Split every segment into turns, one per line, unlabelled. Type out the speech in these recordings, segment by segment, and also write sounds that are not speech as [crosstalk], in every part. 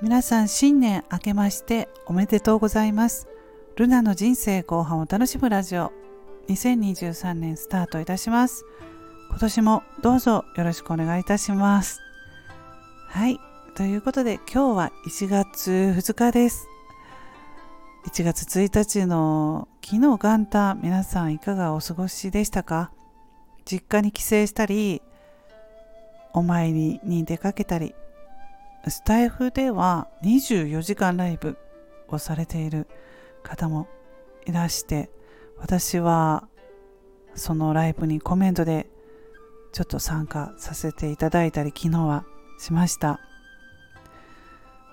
皆さん新年明けましておめでとうございます。ルナの人生後半を楽しむラジオ。2023年スタートいたします。今年もどうぞよろしくお願いいたします。はい。ということで今日は1月2日です。1月1日の昨日元旦皆さんいかがお過ごしでしたか？実家に帰省したりお参りに出かけたりスタイフでは24時間ライブをされている方もいらして私はそのライブにコメントでちょっと参加させていただいたり昨日はしました。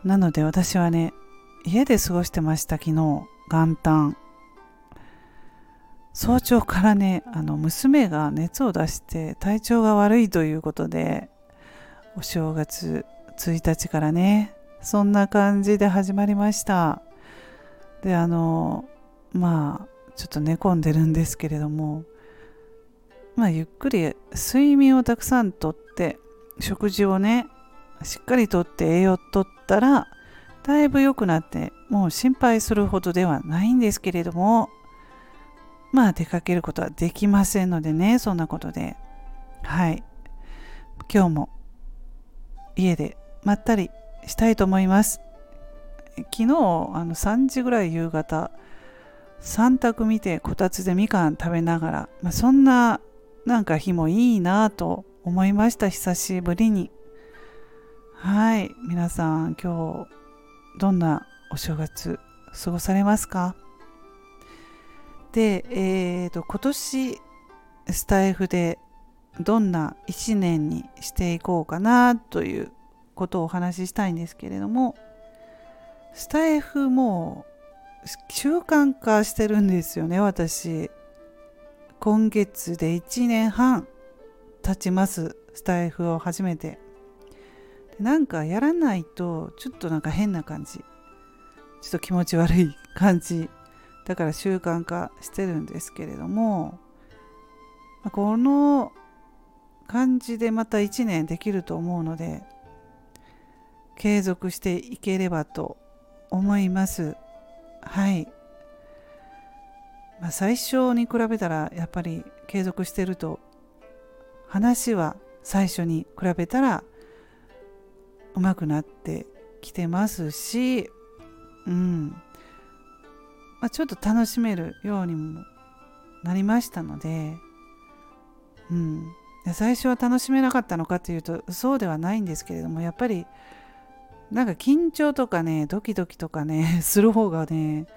なので私はね家で過ごしてました昨日元旦。早朝からねあの娘が熱を出して体調が悪いということでお正月1日からねそんな感じで始まりました。であのまあちょっと寝込んでるんですけれどもまあゆっくり睡眠をたくさんとって食事をねしっかりとって栄養とったらだいぶ良くなってもう心配するほどではないんですけれどもまあ出かけることはできませんのでねそんなことで。はい。今日も家でまったりしたいと思います。昨日あの3時ぐらい夕方3択見てこたつでみかん食べながら、まあ、そんななんか日もいいなと思いました。久しぶりに。はい。皆さん今日どんなお正月過ごされますか？でえーと今年スタイフでどんな1年にしていこうかなということをお話ししたいんですけれどもスタイフも習慣化してるんですよね私。今月で1年半経ちますスタイフを始めて。なんかやらないとちょっとなんか変な感じ。ちょっと気持ち悪い感じ。だから習慣化してるんですけれどもこの感じでまた1年できると思うので継続していければと思います。はい、まあ、最初に比べたらやっぱり継続してると話は最初に比べたらうまくなってきてますしうん。まあ、ちょっと楽しめるようにもなりましたのでうん。最初は楽しめなかったのかというとそうではないんですけれどもやっぱりなんか緊張とかねドキドキとかね [laughs] する方がね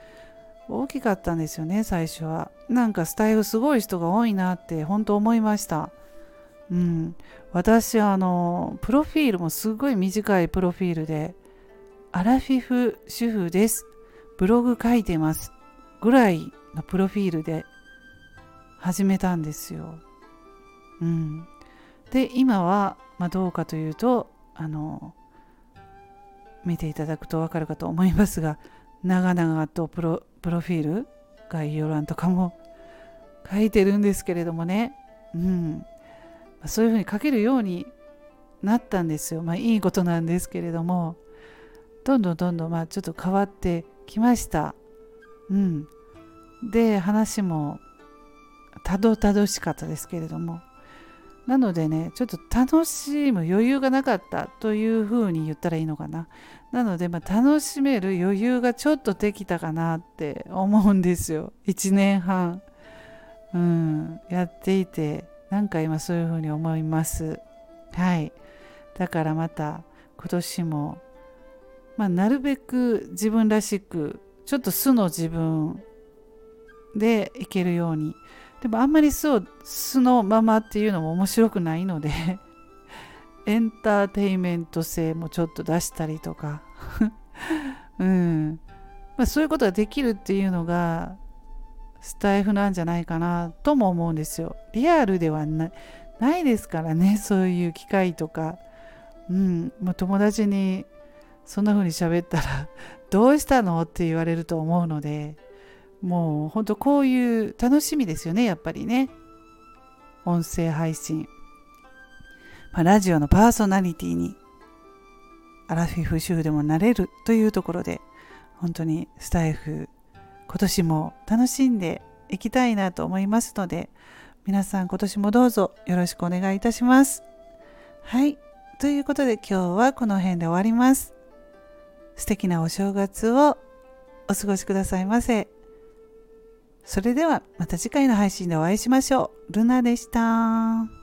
大きかったんですよね最初は。なんかスタイルすごい人が多いなって本当思いました。うん。私あのプロフィールもすごい短いプロフィールでアラフィフ主婦です。ブログ書いてます。ぐらいのプロフィールで始めたんですよ。うん、で今は、まあ、どうかというとあの見ていただくと分かるかと思いますが長々とプロフィール概要欄とかも書いてるんですけれどもね、うん。ま、そういうふうに書けるようになったんですよ。まあいいことなんですけれども。どんどんどんどんまあちょっと変わってきました。うん、で話もたどたどしかったですけれども。なのでねちょっと楽しむ余裕がなかったというふうに言ったらいいのかな。なので、まあ、楽しめる余裕がちょっとできたかなって思うんですよ。1年半。うん。やっていてなんか今そういうふうに思います。はい。だからまた今年も、まあ、なるべく自分らしくちょっと素の自分でいけるように。でもあんまりそう素のままっていうのも面白くないので [laughs] エンターテインメント性もちょっと出したりとか。[laughs] うん、まあ、そういうことができるっていうのがスタイフなんじゃないかなとも思うんですよ。リアルではないですからねそういう機会とか。うん。もう友達にそんな風に喋ったらどうしたの？って言われると思うのでもう本当こういう楽しみですよねやっぱりね音声配信、まあ、ラジオのパーソナリティにアラフィフ主婦でもなれるというところで本当にスタイフ今年も楽しんでいきたいなと思いますので皆さん今年もどうぞよろしくお願いいたします。はい。ということで今日はこの辺で終わります。素敵なお正月をお過ごしくださいませ。それではまた次回の配信でお会いしましょう。ルナでした。